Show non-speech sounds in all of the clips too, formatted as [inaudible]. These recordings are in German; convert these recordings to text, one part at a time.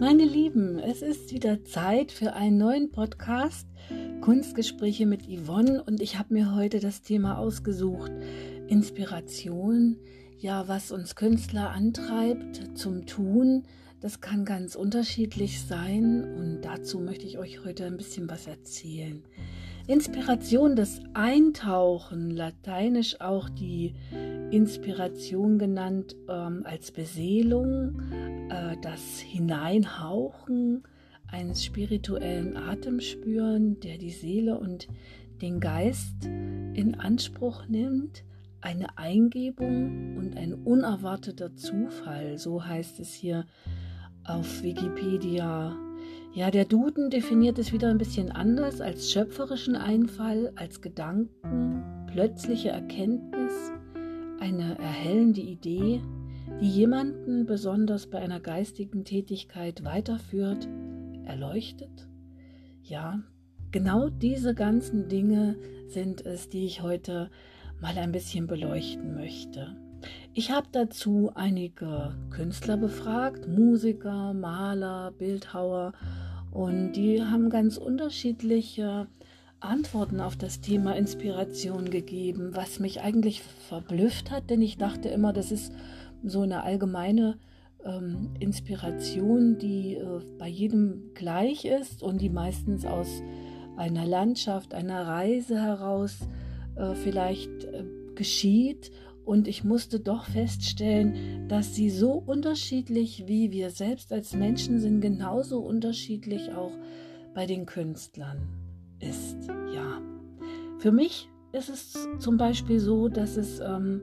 Meine Lieben, es ist wieder Zeit für einen neuen Podcast Kunstgespräche mit Yvonne und ich habe mir heute das Thema ausgesucht Inspiration, ja, was uns Künstler antreibt zum Tun. Das kann ganz unterschiedlich sein und dazu möchte ich euch heute ein bisschen was erzählen. Inspiration, das Eintauchen, lateinisch auch die Inspiration genannt ähm, als Beseelung, äh, das Hineinhauchen eines spirituellen Atemspüren, der die Seele und den Geist in Anspruch nimmt, eine Eingebung und ein unerwarteter Zufall, so heißt es hier auf Wikipedia ja, der Duden definiert es wieder ein bisschen anders als schöpferischen Einfall, als Gedanken, plötzliche Erkenntnis, eine erhellende Idee, die jemanden besonders bei einer geistigen Tätigkeit weiterführt, erleuchtet. Ja, genau diese ganzen Dinge sind es, die ich heute mal ein bisschen beleuchten möchte. Ich habe dazu einige Künstler befragt, Musiker, Maler, Bildhauer. Und die haben ganz unterschiedliche Antworten auf das Thema Inspiration gegeben, was mich eigentlich verblüfft hat, denn ich dachte immer, das ist so eine allgemeine ähm, Inspiration, die äh, bei jedem gleich ist und die meistens aus einer Landschaft, einer Reise heraus äh, vielleicht äh, geschieht und ich musste doch feststellen, dass sie so unterschiedlich wie wir selbst als Menschen sind, genauso unterschiedlich auch bei den Künstlern ist. Ja, für mich ist es zum Beispiel so, dass es ähm,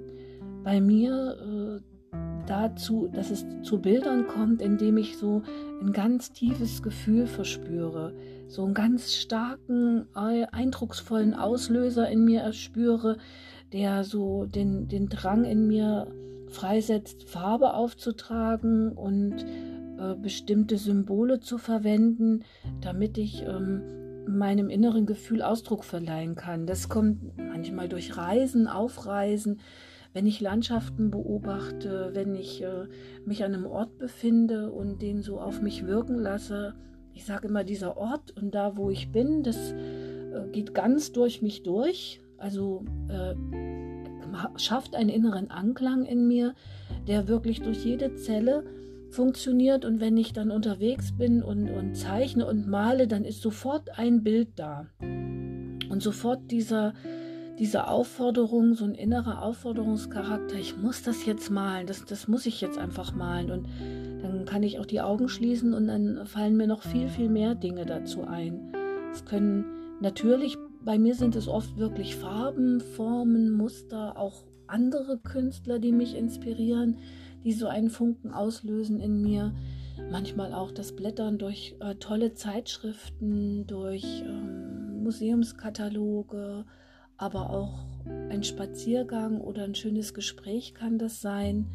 bei mir äh, dazu, dass es zu Bildern kommt, indem ich so ein ganz tiefes Gefühl verspüre, so einen ganz starken, äh, eindrucksvollen Auslöser in mir erspüre, der so den, den Drang in mir freisetzt, Farbe aufzutragen und äh, bestimmte Symbole zu verwenden, damit ich ähm, meinem inneren Gefühl Ausdruck verleihen kann. Das kommt manchmal durch Reisen, Aufreisen, wenn ich Landschaften beobachte, wenn ich äh, mich an einem Ort befinde und den so auf mich wirken lasse. Ich sage immer, dieser Ort und da, wo ich bin, das äh, geht ganz durch mich durch. Also äh, schafft einen inneren Anklang in mir, der wirklich durch jede Zelle funktioniert. Und wenn ich dann unterwegs bin und, und zeichne und male, dann ist sofort ein Bild da. Und sofort dieser, diese Aufforderung, so ein innerer Aufforderungscharakter, ich muss das jetzt malen, das, das muss ich jetzt einfach malen. Und dann kann ich auch die Augen schließen und dann fallen mir noch viel, viel mehr Dinge dazu ein. Es können natürlich bei mir sind es oft wirklich Farben, Formen, Muster, auch andere Künstler, die mich inspirieren, die so einen Funken auslösen in mir. Manchmal auch das Blättern durch äh, tolle Zeitschriften, durch ähm, Museumskataloge, aber auch ein Spaziergang oder ein schönes Gespräch kann das sein.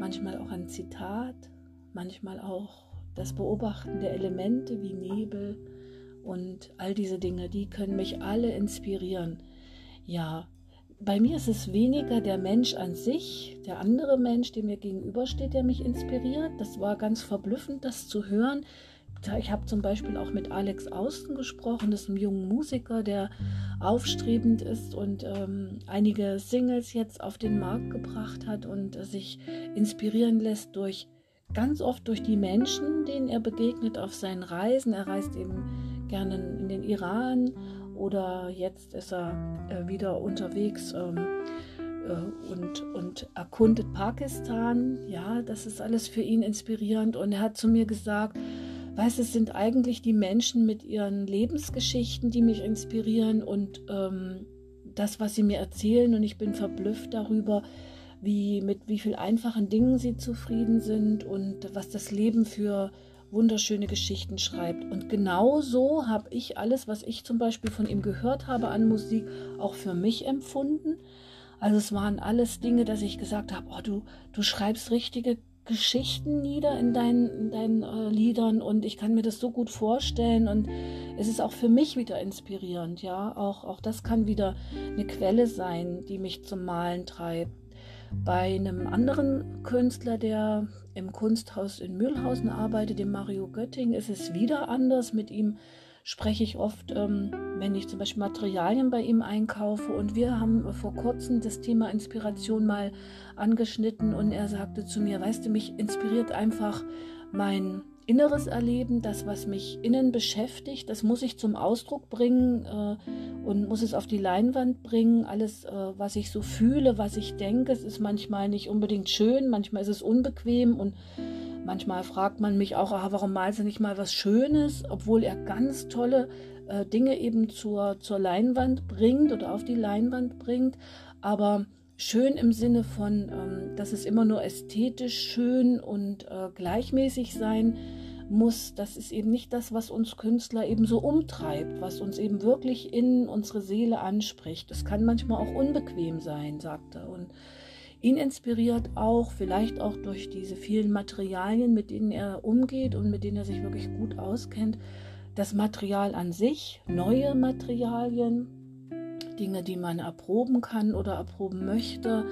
Manchmal auch ein Zitat, manchmal auch das Beobachten der Elemente wie Nebel und all diese Dinge, die können mich alle inspirieren. Ja, bei mir ist es weniger der Mensch an sich, der andere Mensch, der mir gegenübersteht, der mich inspiriert. Das war ganz verblüffend, das zu hören. Ich habe zum Beispiel auch mit Alex Austen gesprochen, das ist ein junger Musiker, der aufstrebend ist und ähm, einige Singles jetzt auf den Markt gebracht hat und äh, sich inspirieren lässt durch ganz oft durch die Menschen, denen er begegnet auf seinen Reisen. Er reist eben gerne in den Iran oder jetzt ist er äh, wieder unterwegs ähm, äh, und, und erkundet Pakistan. Ja, das ist alles für ihn inspirierend. Und er hat zu mir gesagt, weißt, es sind eigentlich die Menschen mit ihren Lebensgeschichten, die mich inspirieren und ähm, das, was sie mir erzählen. Und ich bin verblüfft darüber, wie mit wie viel einfachen Dingen sie zufrieden sind und was das Leben für wunderschöne Geschichten schreibt. Und genau so habe ich alles, was ich zum Beispiel von ihm gehört habe an Musik, auch für mich empfunden. Also es waren alles Dinge, dass ich gesagt habe, oh, du, du schreibst richtige Geschichten nieder in deinen, in deinen äh, Liedern und ich kann mir das so gut vorstellen und es ist auch für mich wieder inspirierend, ja. Auch, auch das kann wieder eine Quelle sein, die mich zum Malen treibt. Bei einem anderen Künstler, der im Kunsthaus in Mühlhausen arbeitet, dem Mario Götting, ist es wieder anders. Mit ihm spreche ich oft, ähm, wenn ich zum Beispiel Materialien bei ihm einkaufe. Und wir haben vor kurzem das Thema Inspiration mal angeschnitten und er sagte zu mir, weißt du, mich inspiriert einfach mein inneres Erleben, das, was mich innen beschäftigt, das muss ich zum Ausdruck bringen äh, und muss es auf die Leinwand bringen. Alles, äh, was ich so fühle, was ich denke, es ist manchmal nicht unbedingt schön, manchmal ist es unbequem und manchmal fragt man mich auch, ah, warum malst du nicht mal was Schönes, obwohl er ganz tolle äh, Dinge eben zur, zur Leinwand bringt oder auf die Leinwand bringt. Aber schön im Sinne von, ähm, dass es immer nur ästhetisch schön und äh, gleichmäßig sein muss. Das ist eben nicht das, was uns Künstler eben so umtreibt, was uns eben wirklich in unsere Seele anspricht. Es kann manchmal auch unbequem sein, sagt er. Und ihn inspiriert auch, vielleicht auch durch diese vielen Materialien, mit denen er umgeht und mit denen er sich wirklich gut auskennt, das Material an sich, neue Materialien, Dinge, die man erproben kann oder erproben möchte,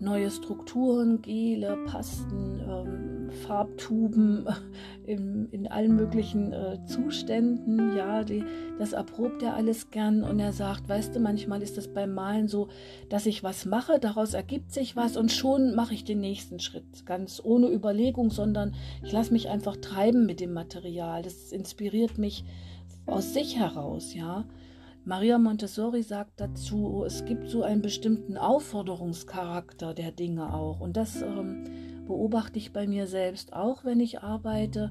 neue Strukturen, Gele, Pasten, ähm, Farbtuben [laughs] in, in allen möglichen äh, Zuständen. Ja, die, das erprobt er alles gern und er sagt, weißt du, manchmal ist das beim Malen so, dass ich was mache, daraus ergibt sich was und schon mache ich den nächsten Schritt, ganz ohne Überlegung, sondern ich lasse mich einfach treiben mit dem Material. Das inspiriert mich aus sich heraus, ja. Maria Montessori sagt dazu, es gibt so einen bestimmten Aufforderungscharakter der Dinge auch. Und das ähm, beobachte ich bei mir selbst auch, wenn ich arbeite.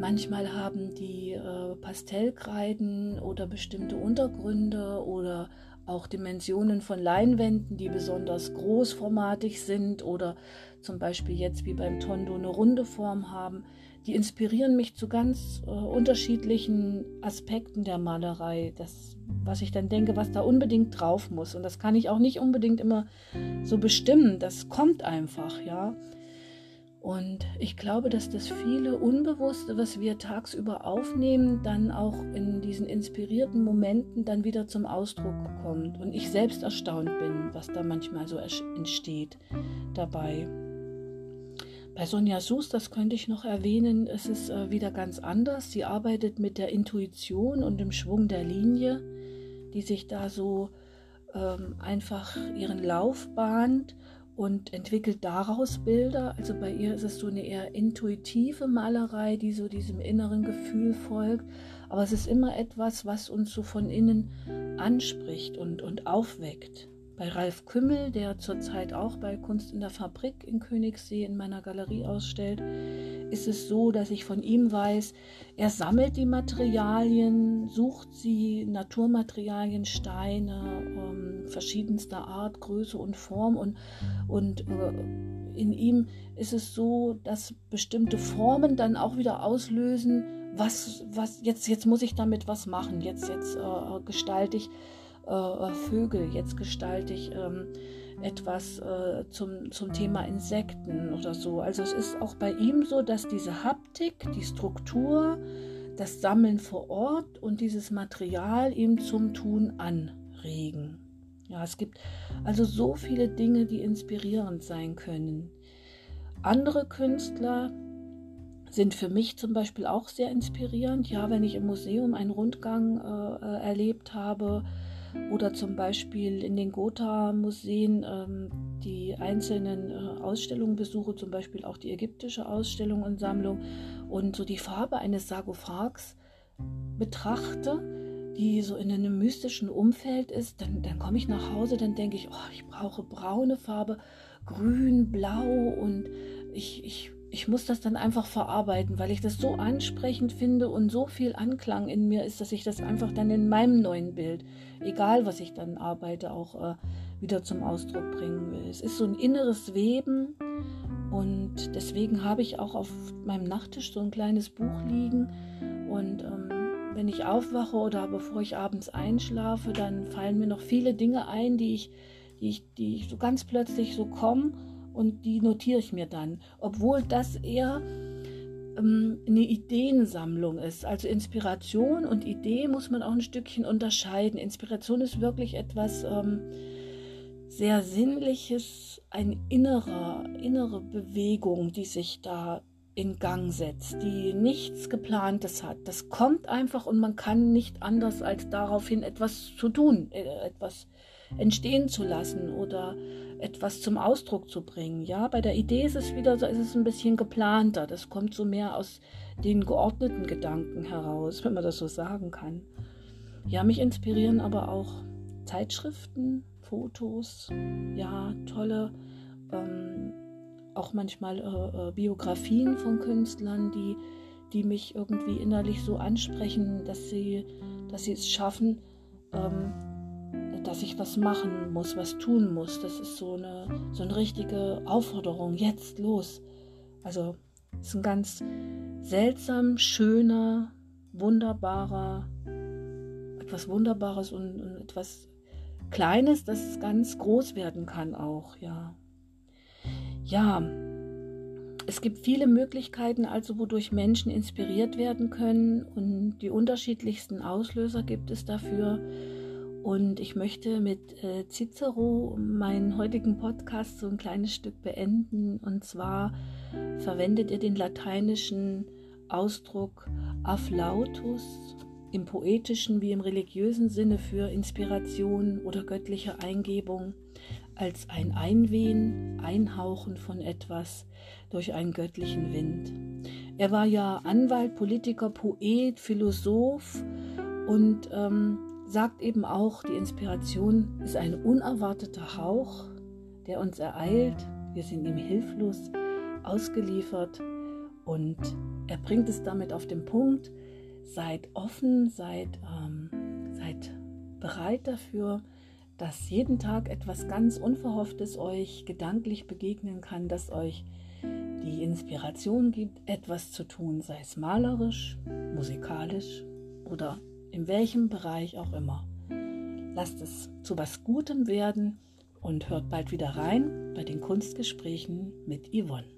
Manchmal haben die äh, Pastellkreiden oder bestimmte Untergründe oder auch Dimensionen von Leinwänden, die besonders großformatig sind oder zum Beispiel jetzt wie beim Tondo eine runde Form haben die inspirieren mich zu ganz äh, unterschiedlichen Aspekten der Malerei. Das, was ich dann denke, was da unbedingt drauf muss. Und das kann ich auch nicht unbedingt immer so bestimmen. Das kommt einfach, ja. Und ich glaube, dass das viele Unbewusste, was wir tagsüber aufnehmen, dann auch in diesen inspirierten Momenten dann wieder zum Ausdruck kommt. Und ich selbst erstaunt bin, was da manchmal so entsteht dabei. Bei Sonja Sus, das könnte ich noch erwähnen, es ist äh, wieder ganz anders. Sie arbeitet mit der Intuition und dem Schwung der Linie, die sich da so ähm, einfach ihren Lauf bahnt und entwickelt daraus Bilder. Also bei ihr ist es so eine eher intuitive Malerei, die so diesem inneren Gefühl folgt. Aber es ist immer etwas, was uns so von innen anspricht und, und aufweckt. Bei Ralf Kümmel, der zurzeit auch bei Kunst in der Fabrik in Königssee in meiner Galerie ausstellt, ist es so, dass ich von ihm weiß, er sammelt die Materialien, sucht sie, Naturmaterialien, Steine ähm, verschiedenster Art, Größe und Form und, und äh, in ihm ist es so, dass bestimmte Formen dann auch wieder auslösen, was, was jetzt, jetzt muss ich damit was machen, jetzt, jetzt äh, gestalte ich äh, Vögel, jetzt gestalte ich ähm, etwas äh, zum, zum Thema Insekten oder so. Also es ist auch bei ihm so, dass diese Haptik, die Struktur, das Sammeln vor Ort und dieses Material ihm zum Tun anregen. Ja, es gibt also so viele Dinge, die inspirierend sein können. Andere Künstler sind für mich zum Beispiel auch sehr inspirierend. Ja, wenn ich im Museum einen Rundgang äh, äh erlebt habe, oder zum Beispiel in den Gotha-Museen ähm, die einzelnen äh, Ausstellungen besuche, zum Beispiel auch die ägyptische Ausstellung und Sammlung und so die Farbe eines Sarkophags betrachte, die so in einem mystischen Umfeld ist, dann, dann komme ich nach Hause, dann denke ich, oh, ich brauche braune Farbe, grün, blau und ich, ich ich muss das dann einfach verarbeiten, weil ich das so ansprechend finde und so viel Anklang in mir ist, dass ich das einfach dann in meinem neuen Bild, egal was ich dann arbeite, auch äh, wieder zum Ausdruck bringen will. Es ist so ein inneres Weben und deswegen habe ich auch auf meinem Nachttisch so ein kleines Buch liegen und ähm, wenn ich aufwache oder bevor ich abends einschlafe, dann fallen mir noch viele Dinge ein, die ich, die ich, die ich so ganz plötzlich so kommen und die notiere ich mir dann, obwohl das eher ähm, eine Ideensammlung ist. Also Inspiration und Idee muss man auch ein Stückchen unterscheiden. Inspiration ist wirklich etwas ähm, sehr Sinnliches, ein innerer, innere Bewegung, die sich da in Gang setzt, die nichts geplantes hat. Das kommt einfach und man kann nicht anders als daraufhin etwas zu tun, äh, etwas entstehen zu lassen oder etwas zum Ausdruck zu bringen. Ja, bei der Idee ist es wieder so, ist es ein bisschen geplanter. Das kommt so mehr aus den geordneten Gedanken heraus, wenn man das so sagen kann. Ja, mich inspirieren aber auch Zeitschriften, Fotos, ja, tolle ähm, auch manchmal äh, äh, Biografien von Künstlern, die, die mich irgendwie innerlich so ansprechen, dass sie, dass sie es schaffen, ähm, dass ich was machen muss, was tun muss. Das ist so eine, so eine richtige Aufforderung, jetzt los. Also es ist ein ganz seltsam, schöner, wunderbarer, etwas Wunderbares und, und etwas Kleines, das ganz groß werden kann auch, ja ja, es gibt viele Möglichkeiten, also wodurch Menschen inspiriert werden können und die unterschiedlichsten Auslöser gibt es dafür. Und ich möchte mit äh, Cicero meinen heutigen Podcast so ein kleines Stück beenden. Und zwar verwendet er den lateinischen Ausdruck afflautus im poetischen wie im religiösen Sinne für Inspiration oder göttliche Eingebung als ein Einwehen, Einhauchen von etwas durch einen göttlichen Wind. Er war ja Anwalt, Politiker, Poet, Philosoph und ähm, sagt eben auch, die Inspiration ist ein unerwarteter Hauch, der uns ereilt. Wir sind ihm hilflos ausgeliefert und er bringt es damit auf den Punkt, seid offen, seid, ähm, seid bereit dafür, dass jeden Tag etwas ganz Unverhofftes euch gedanklich begegnen kann, das euch die Inspiration gibt, etwas zu tun, sei es malerisch, musikalisch oder in welchem Bereich auch immer. Lasst es zu was Gutem werden und hört bald wieder rein bei den Kunstgesprächen mit Yvonne.